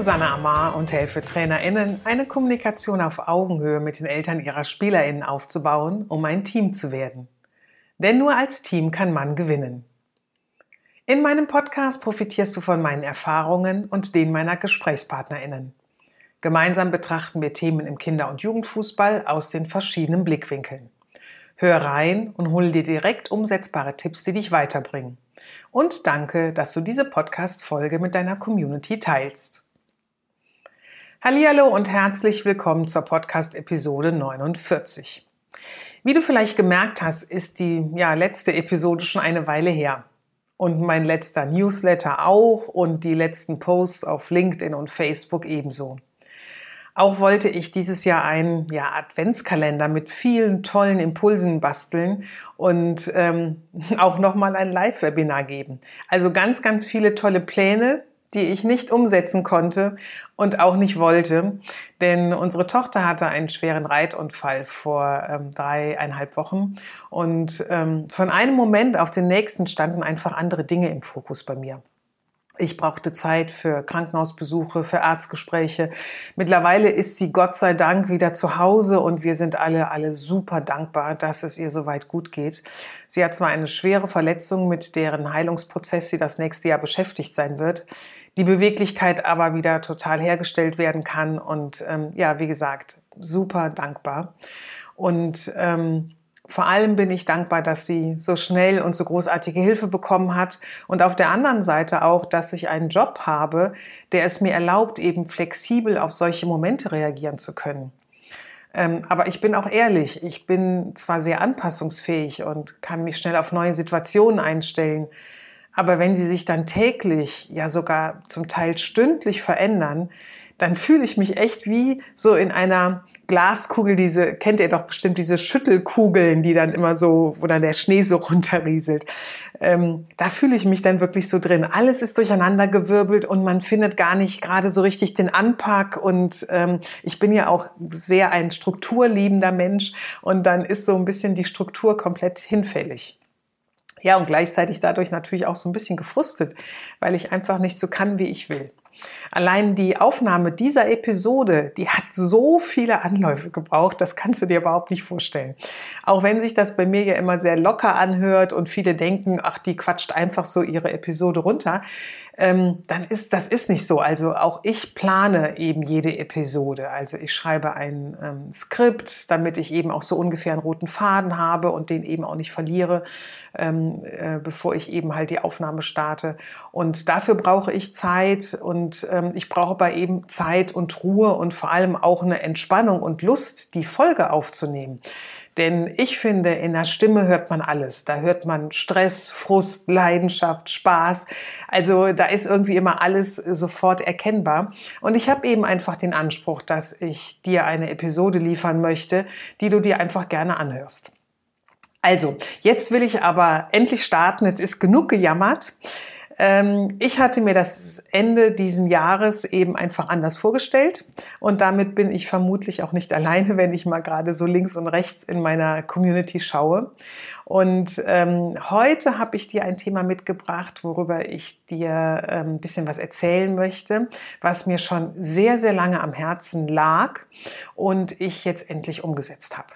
Susanne Amar und helfe TrainerInnen, eine Kommunikation auf Augenhöhe mit den Eltern ihrer SpielerInnen aufzubauen, um ein Team zu werden. Denn nur als Team kann man gewinnen. In meinem Podcast profitierst du von meinen Erfahrungen und den meiner GesprächspartnerInnen. Gemeinsam betrachten wir Themen im Kinder- und Jugendfußball aus den verschiedenen Blickwinkeln. Hör rein und hol dir direkt umsetzbare Tipps, die dich weiterbringen. Und danke, dass du diese Podcast-Folge mit deiner Community teilst. Hallo und herzlich willkommen zur Podcast-Episode 49. Wie du vielleicht gemerkt hast, ist die ja, letzte Episode schon eine Weile her. Und mein letzter Newsletter auch und die letzten Posts auf LinkedIn und Facebook ebenso. Auch wollte ich dieses Jahr einen ja, Adventskalender mit vielen tollen Impulsen basteln und ähm, auch nochmal ein Live-Webinar geben. Also ganz, ganz viele tolle Pläne, die ich nicht umsetzen konnte und auch nicht wollte. Denn unsere Tochter hatte einen schweren Reitunfall vor ähm, dreieinhalb Wochen. Und ähm, von einem Moment auf den nächsten standen einfach andere Dinge im Fokus bei mir. Ich brauchte Zeit für Krankenhausbesuche, für Arztgespräche. Mittlerweile ist sie Gott sei Dank wieder zu Hause und wir sind alle, alle super dankbar, dass es ihr soweit gut geht. Sie hat zwar eine schwere Verletzung, mit deren Heilungsprozess sie das nächste Jahr beschäftigt sein wird, die Beweglichkeit aber wieder total hergestellt werden kann und ähm, ja, wie gesagt, super dankbar. Und ähm, vor allem bin ich dankbar, dass sie so schnell und so großartige Hilfe bekommen hat und auf der anderen Seite auch, dass ich einen Job habe, der es mir erlaubt, eben flexibel auf solche Momente reagieren zu können. Ähm, aber ich bin auch ehrlich, ich bin zwar sehr anpassungsfähig und kann mich schnell auf neue Situationen einstellen, aber wenn sie sich dann täglich, ja sogar zum Teil stündlich verändern, dann fühle ich mich echt wie so in einer Glaskugel, diese, kennt ihr doch bestimmt, diese Schüttelkugeln, die dann immer so, dann der Schnee so runterrieselt. Ähm, da fühle ich mich dann wirklich so drin. Alles ist durcheinandergewirbelt und man findet gar nicht gerade so richtig den Anpack. Und ähm, ich bin ja auch sehr ein strukturliebender Mensch und dann ist so ein bisschen die Struktur komplett hinfällig. Ja, und gleichzeitig dadurch natürlich auch so ein bisschen gefrustet, weil ich einfach nicht so kann, wie ich will. Allein die Aufnahme dieser Episode, die hat so viele Anläufe gebraucht, das kannst du dir überhaupt nicht vorstellen. Auch wenn sich das bei mir ja immer sehr locker anhört und viele denken, ach, die quatscht einfach so ihre Episode runter, ähm, dann ist das ist nicht so. Also auch ich plane eben jede Episode. Also ich schreibe ein ähm, Skript, damit ich eben auch so ungefähr einen roten Faden habe und den eben auch nicht verliere, ähm, äh, bevor ich eben halt die Aufnahme starte. Und dafür brauche ich Zeit und ähm, ich brauche aber eben Zeit und Ruhe und vor allem auch eine Entspannung und Lust, die Folge aufzunehmen. Denn ich finde, in der Stimme hört man alles. Da hört man Stress, Frust, Leidenschaft, Spaß. Also da ist irgendwie immer alles sofort erkennbar. Und ich habe eben einfach den Anspruch, dass ich dir eine Episode liefern möchte, die du dir einfach gerne anhörst. Also, jetzt will ich aber endlich starten. Jetzt ist genug gejammert. Ähm, ich hatte mir das Ende diesen Jahres eben einfach anders vorgestellt und damit bin ich vermutlich auch nicht alleine, wenn ich mal gerade so links und rechts in meiner Community schaue. Und ähm, heute habe ich dir ein Thema mitgebracht, worüber ich dir ähm, ein bisschen was erzählen möchte, was mir schon sehr, sehr lange am Herzen lag und ich jetzt endlich umgesetzt habe.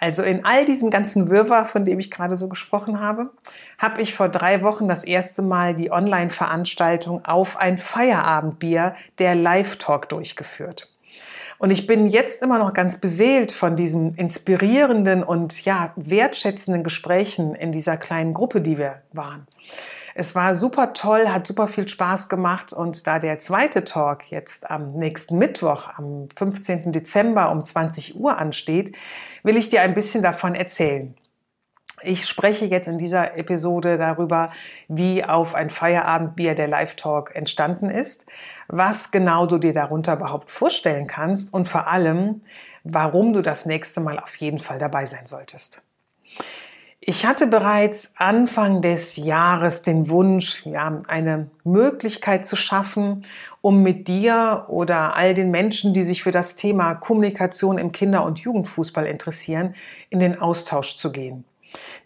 Also in all diesem ganzen Wirrwarr, von dem ich gerade so gesprochen habe, habe ich vor drei Wochen das erste Mal die Online-Veranstaltung auf ein Feierabendbier der Live-Talk durchgeführt. Und ich bin jetzt immer noch ganz beseelt von diesen inspirierenden und ja, wertschätzenden Gesprächen in dieser kleinen Gruppe, die wir waren. Es war super toll, hat super viel Spaß gemacht und da der zweite Talk jetzt am nächsten Mittwoch, am 15. Dezember um 20 Uhr ansteht, will ich dir ein bisschen davon erzählen. Ich spreche jetzt in dieser Episode darüber, wie auf ein Feierabendbier der Live Talk entstanden ist, was genau du dir darunter überhaupt vorstellen kannst und vor allem, warum du das nächste Mal auf jeden Fall dabei sein solltest. Ich hatte bereits Anfang des Jahres den Wunsch, ja, eine Möglichkeit zu schaffen, um mit dir oder all den Menschen, die sich für das Thema Kommunikation im Kinder- und Jugendfußball interessieren, in den Austausch zu gehen.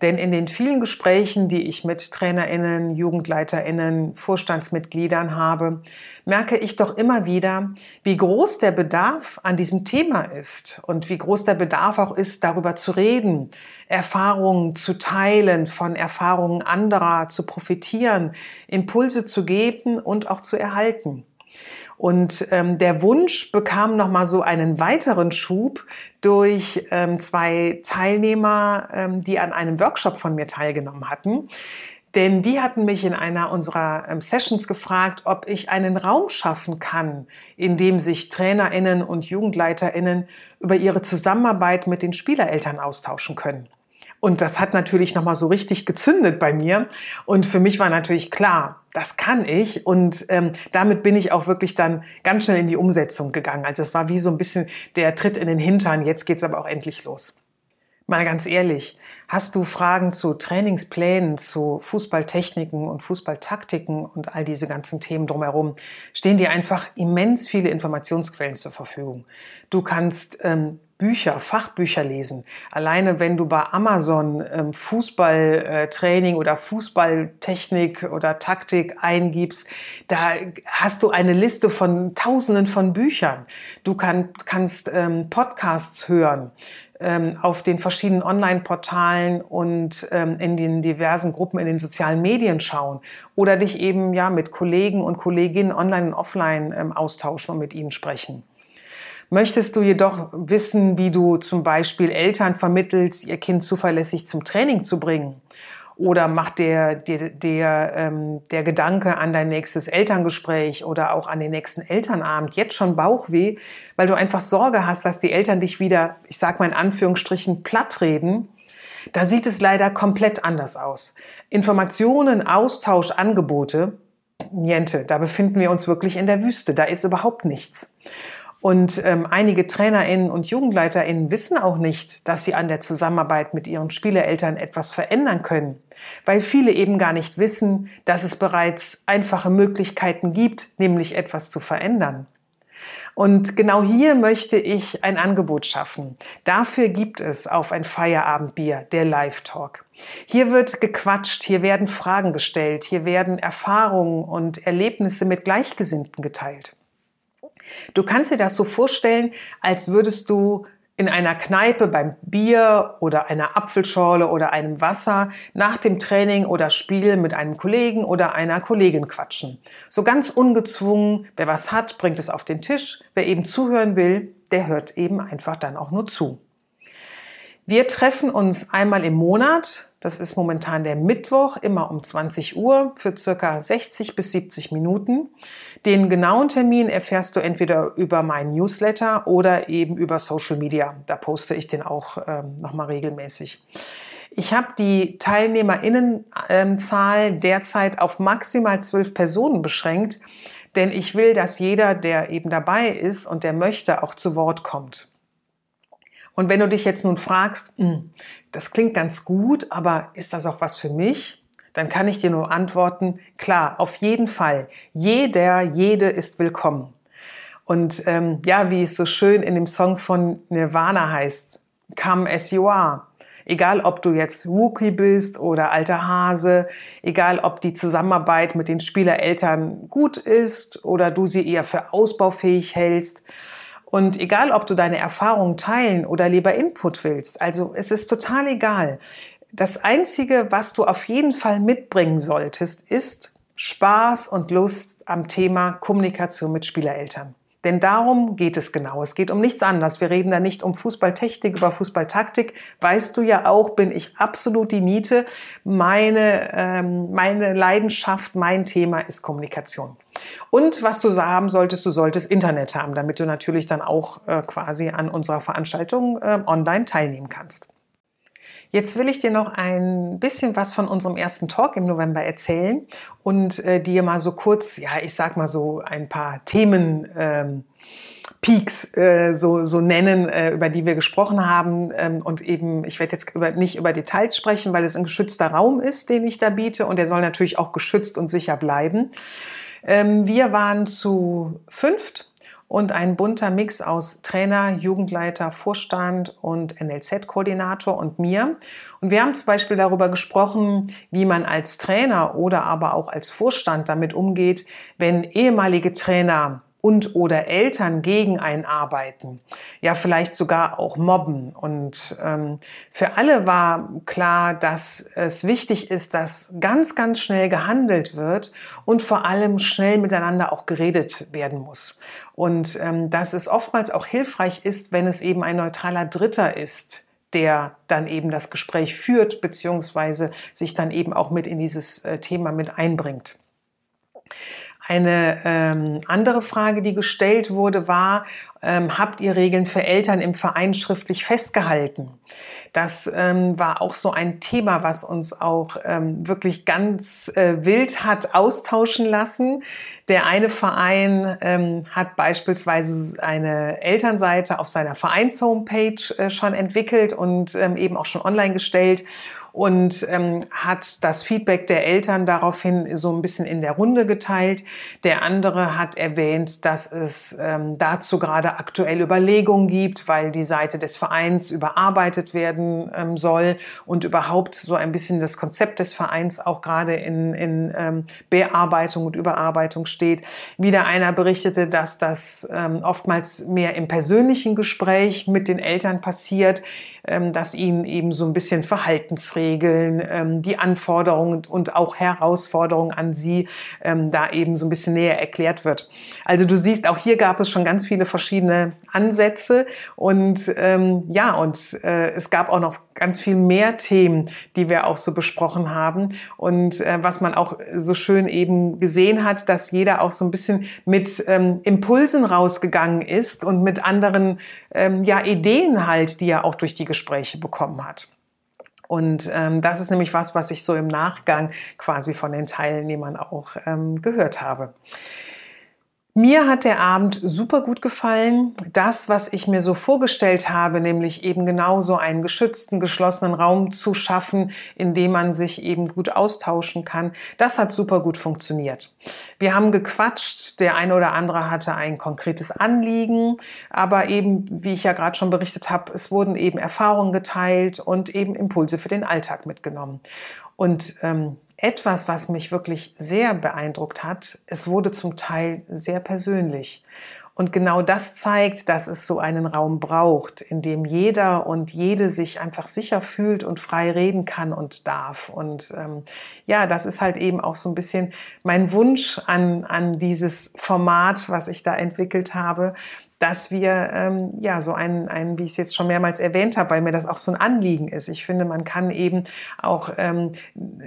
Denn in den vielen Gesprächen, die ich mit Trainerinnen, Jugendleiterinnen, Vorstandsmitgliedern habe, merke ich doch immer wieder, wie groß der Bedarf an diesem Thema ist und wie groß der Bedarf auch ist, darüber zu reden, Erfahrungen zu teilen, von Erfahrungen anderer zu profitieren, Impulse zu geben und auch zu erhalten. Und ähm, der Wunsch bekam noch mal so einen weiteren Schub durch ähm, zwei Teilnehmer, ähm, die an einem Workshop von mir teilgenommen hatten. Denn die hatten mich in einer unserer ähm, Sessions gefragt, ob ich einen Raum schaffen kann, in dem sich Trainerinnen und Jugendleiterinnen über ihre Zusammenarbeit mit den Spielereltern austauschen können. Und das hat natürlich nochmal so richtig gezündet bei mir. Und für mich war natürlich klar, das kann ich. Und ähm, damit bin ich auch wirklich dann ganz schnell in die Umsetzung gegangen. Also es war wie so ein bisschen der Tritt in den Hintern. Jetzt geht's aber auch endlich los. Mal ganz ehrlich, hast du Fragen zu Trainingsplänen, zu Fußballtechniken und Fußballtaktiken und all diese ganzen Themen drumherum, stehen dir einfach immens viele Informationsquellen zur Verfügung. Du kannst ähm, Bücher, Fachbücher lesen. Alleine wenn du bei Amazon ähm, Fußballtraining äh, oder Fußballtechnik oder Taktik eingibst, da hast du eine Liste von Tausenden von Büchern. Du kann, kannst ähm, Podcasts hören ähm, auf den verschiedenen Online-Portalen und ähm, in den diversen Gruppen in den sozialen Medien schauen oder dich eben ja mit Kollegen und Kolleginnen online und offline ähm, austauschen und mit ihnen sprechen. Möchtest du jedoch wissen, wie du zum Beispiel Eltern vermittelst, ihr Kind zuverlässig zum Training zu bringen? Oder macht der, der, der, ähm, der Gedanke an dein nächstes Elterngespräch oder auch an den nächsten Elternabend jetzt schon Bauchweh, weil du einfach Sorge hast, dass die Eltern dich wieder, ich sag mal in Anführungsstrichen, platt reden? Da sieht es leider komplett anders aus. Informationen, Austausch, Angebote, niente, da befinden wir uns wirklich in der Wüste, da ist überhaupt nichts. Und ähm, einige TrainerInnen und JugendleiterInnen wissen auch nicht, dass sie an der Zusammenarbeit mit ihren Spielereltern etwas verändern können, weil viele eben gar nicht wissen, dass es bereits einfache Möglichkeiten gibt, nämlich etwas zu verändern. Und genau hier möchte ich ein Angebot schaffen. Dafür gibt es auf ein Feierabendbier der Live Talk. Hier wird gequatscht, hier werden Fragen gestellt, hier werden Erfahrungen und Erlebnisse mit Gleichgesinnten geteilt. Du kannst dir das so vorstellen, als würdest du in einer Kneipe beim Bier oder einer Apfelschorle oder einem Wasser nach dem Training oder Spiel mit einem Kollegen oder einer Kollegin quatschen. So ganz ungezwungen, wer was hat, bringt es auf den Tisch. Wer eben zuhören will, der hört eben einfach dann auch nur zu. Wir treffen uns einmal im Monat das ist momentan der Mittwoch, immer um 20 Uhr für circa 60 bis 70 Minuten. Den genauen Termin erfährst du entweder über meinen Newsletter oder eben über Social Media. Da poste ich den auch ähm, nochmal regelmäßig. Ich habe die Teilnehmerinnenzahl derzeit auf maximal zwölf Personen beschränkt, denn ich will, dass jeder, der eben dabei ist und der möchte, auch zu Wort kommt. Und wenn du dich jetzt nun fragst, hm, das klingt ganz gut, aber ist das auch was für mich? Dann kann ich dir nur antworten, klar, auf jeden Fall. Jeder, jede ist willkommen. Und ähm, ja, wie es so schön in dem Song von Nirvana heißt, come as you are. Egal, ob du jetzt Wookie bist oder alter Hase, egal, ob die Zusammenarbeit mit den Spielereltern gut ist oder du sie eher für ausbaufähig hältst und egal, ob du deine Erfahrungen teilen oder lieber Input willst, also es ist total egal. Das Einzige, was du auf jeden Fall mitbringen solltest, ist Spaß und Lust am Thema Kommunikation mit Spielereltern. Denn darum geht es genau. Es geht um nichts anderes. Wir reden da nicht um Fußballtechnik, über Fußballtaktik. Weißt du ja auch, bin ich absolut die Niete. Meine, ähm, meine Leidenschaft, mein Thema ist Kommunikation. Und was du haben solltest, du solltest Internet haben, damit du natürlich dann auch äh, quasi an unserer Veranstaltung äh, online teilnehmen kannst. Jetzt will ich dir noch ein bisschen was von unserem ersten Talk im November erzählen und äh, dir mal so kurz, ja, ich sag mal so ein paar Themen ähm, Peaks äh, so, so nennen, äh, über die wir gesprochen haben. Ähm, und eben, ich werde jetzt über, nicht über Details sprechen, weil es ein geschützter Raum ist, den ich da biete. Und der soll natürlich auch geschützt und sicher bleiben. Ähm, wir waren zu fünft und ein bunter Mix aus Trainer, Jugendleiter, Vorstand und NLZ-Koordinator und mir. Und wir haben zum Beispiel darüber gesprochen, wie man als Trainer oder aber auch als Vorstand damit umgeht, wenn ehemalige Trainer und oder Eltern gegen einen arbeiten, ja vielleicht sogar auch mobben. Und ähm, für alle war klar, dass es wichtig ist, dass ganz, ganz schnell gehandelt wird und vor allem schnell miteinander auch geredet werden muss. Und ähm, dass es oftmals auch hilfreich ist, wenn es eben ein neutraler Dritter ist, der dann eben das Gespräch führt, beziehungsweise sich dann eben auch mit in dieses äh, Thema mit einbringt. Eine ähm, andere Frage, die gestellt wurde, war, ähm, habt ihr Regeln für Eltern im Verein schriftlich festgehalten? Das ähm, war auch so ein Thema, was uns auch ähm, wirklich ganz äh, wild hat austauschen lassen. Der eine Verein ähm, hat beispielsweise eine Elternseite auf seiner Vereins-Homepage äh, schon entwickelt und ähm, eben auch schon online gestellt und ähm, hat das Feedback der Eltern daraufhin so ein bisschen in der Runde geteilt. Der andere hat erwähnt, dass es ähm, dazu gerade aktuell Überlegungen gibt, weil die Seite des Vereins überarbeitet werden ähm, soll und überhaupt so ein bisschen das Konzept des Vereins auch gerade in, in ähm, Bearbeitung und Überarbeitung steht. Wieder einer berichtete, dass das ähm, oftmals mehr im persönlichen Gespräch mit den Eltern passiert, ähm, dass ihnen eben so ein bisschen Verhaltensregeln, ähm, die Anforderungen und auch Herausforderungen an sie ähm, da eben so ein bisschen näher erklärt wird. Also du siehst, auch hier gab es schon ganz viele verschiedene Ansätze und ähm, ja, und äh, es gab auch noch ganz viel mehr Themen, die wir auch so besprochen haben und äh, was man auch so schön eben gesehen hat, dass jeder auch so ein bisschen mit ähm, Impulsen rausgegangen ist und mit anderen ähm, ja Ideen halt, die er auch durch die Gespräche bekommen hat. Und ähm, das ist nämlich was, was ich so im Nachgang quasi von den Teilnehmern auch ähm, gehört habe. Mir hat der Abend super gut gefallen. Das, was ich mir so vorgestellt habe, nämlich eben genau so einen geschützten, geschlossenen Raum zu schaffen, in dem man sich eben gut austauschen kann, das hat super gut funktioniert. Wir haben gequatscht, der eine oder andere hatte ein konkretes Anliegen, aber eben, wie ich ja gerade schon berichtet habe, es wurden eben Erfahrungen geteilt und eben Impulse für den Alltag mitgenommen. Und ähm, etwas, was mich wirklich sehr beeindruckt hat, es wurde zum Teil sehr persönlich. Und genau das zeigt, dass es so einen Raum braucht, in dem jeder und jede sich einfach sicher fühlt und frei reden kann und darf. Und ähm, ja, das ist halt eben auch so ein bisschen mein Wunsch an, an dieses Format, was ich da entwickelt habe, dass wir ähm, ja so ein, ein, wie ich es jetzt schon mehrmals erwähnt habe, weil mir das auch so ein Anliegen ist. Ich finde, man kann eben auch ähm,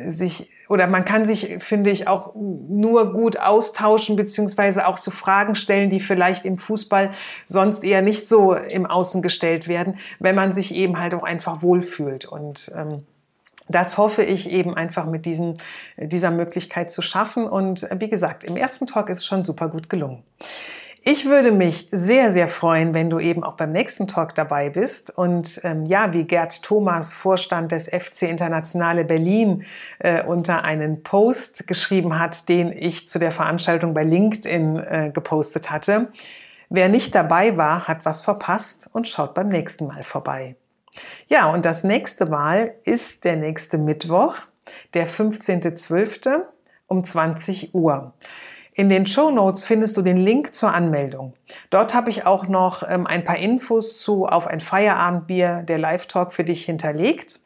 sich oder man kann sich, finde ich, auch nur gut austauschen beziehungsweise auch so Fragen stellen, die vielleicht im Fußball sonst eher nicht so im Außen gestellt werden, wenn man sich eben halt auch einfach wohlfühlt und ähm, das hoffe ich eben einfach mit diesen, dieser Möglichkeit zu schaffen. Und äh, wie gesagt, im ersten Talk ist es schon super gut gelungen. Ich würde mich sehr, sehr freuen, wenn du eben auch beim nächsten Talk dabei bist. Und ähm, ja, wie Gerd Thomas, Vorstand des FC Internationale Berlin, äh, unter einen Post geschrieben hat, den ich zu der Veranstaltung bei LinkedIn äh, gepostet hatte. Wer nicht dabei war, hat was verpasst und schaut beim nächsten Mal vorbei. Ja, und das nächste Mal ist der nächste Mittwoch, der 15.12. um 20 Uhr. In den Show Notes findest du den Link zur Anmeldung. Dort habe ich auch noch ähm, ein paar Infos zu auf ein Feierabendbier der Live-Talk für dich hinterlegt.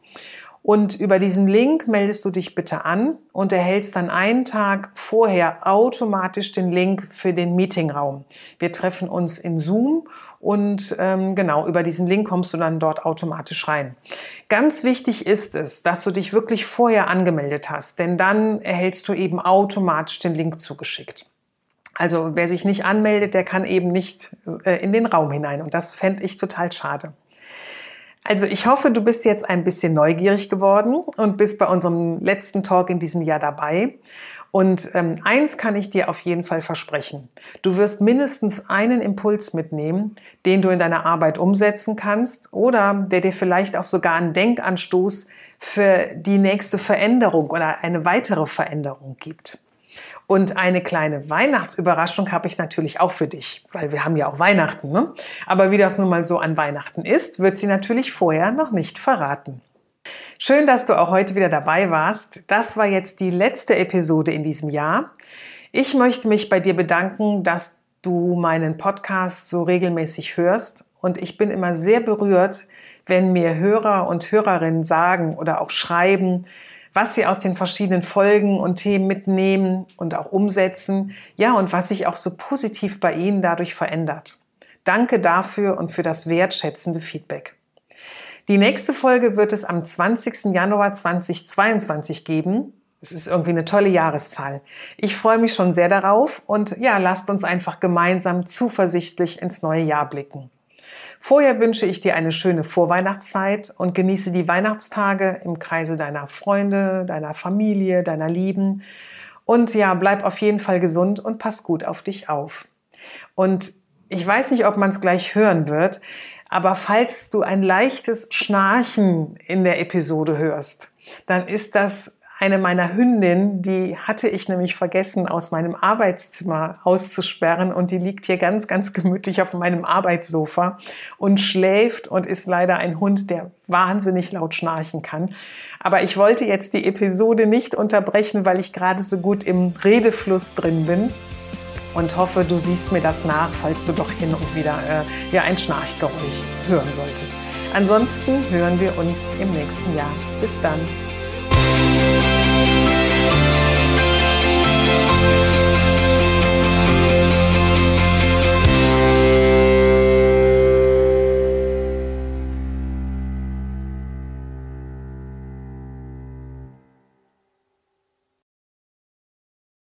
Und über diesen Link meldest du dich bitte an und erhältst dann einen Tag vorher automatisch den Link für den Meetingraum. Wir treffen uns in Zoom und ähm, genau über diesen Link kommst du dann dort automatisch rein. Ganz wichtig ist es, dass du dich wirklich vorher angemeldet hast, denn dann erhältst du eben automatisch den Link zugeschickt. Also wer sich nicht anmeldet, der kann eben nicht äh, in den Raum hinein und das fände ich total schade. Also ich hoffe, du bist jetzt ein bisschen neugierig geworden und bist bei unserem letzten Talk in diesem Jahr dabei. Und ähm, eins kann ich dir auf jeden Fall versprechen. Du wirst mindestens einen Impuls mitnehmen, den du in deiner Arbeit umsetzen kannst oder der dir vielleicht auch sogar einen Denkanstoß für die nächste Veränderung oder eine weitere Veränderung gibt. Und eine kleine Weihnachtsüberraschung habe ich natürlich auch für dich, weil wir haben ja auch Weihnachten. Ne? Aber wie das nun mal so an Weihnachten ist, wird sie natürlich vorher noch nicht verraten. Schön, dass du auch heute wieder dabei warst. Das war jetzt die letzte Episode in diesem Jahr. Ich möchte mich bei dir bedanken, dass du meinen Podcast so regelmäßig hörst. Und ich bin immer sehr berührt, wenn mir Hörer und Hörerinnen sagen oder auch schreiben, was sie aus den verschiedenen Folgen und Themen mitnehmen und auch umsetzen. Ja, und was sich auch so positiv bei Ihnen dadurch verändert. Danke dafür und für das wertschätzende Feedback. Die nächste Folge wird es am 20. Januar 2022 geben. Es ist irgendwie eine tolle Jahreszahl. Ich freue mich schon sehr darauf und ja, lasst uns einfach gemeinsam zuversichtlich ins neue Jahr blicken. Vorher wünsche ich dir eine schöne Vorweihnachtszeit und genieße die Weihnachtstage im Kreise deiner Freunde, deiner Familie, deiner Lieben. Und ja, bleib auf jeden Fall gesund und pass gut auf dich auf. Und ich weiß nicht, ob man es gleich hören wird, aber falls du ein leichtes Schnarchen in der Episode hörst, dann ist das eine meiner Hündinnen, die hatte ich nämlich vergessen, aus meinem Arbeitszimmer auszusperren und die liegt hier ganz, ganz gemütlich auf meinem Arbeitssofa und schläft und ist leider ein Hund, der wahnsinnig laut schnarchen kann. Aber ich wollte jetzt die Episode nicht unterbrechen, weil ich gerade so gut im Redefluss drin bin und hoffe, du siehst mir das nach, falls du doch hin und wieder äh, ja ein Schnarchgeräusch hören solltest. Ansonsten hören wir uns im nächsten Jahr. Bis dann.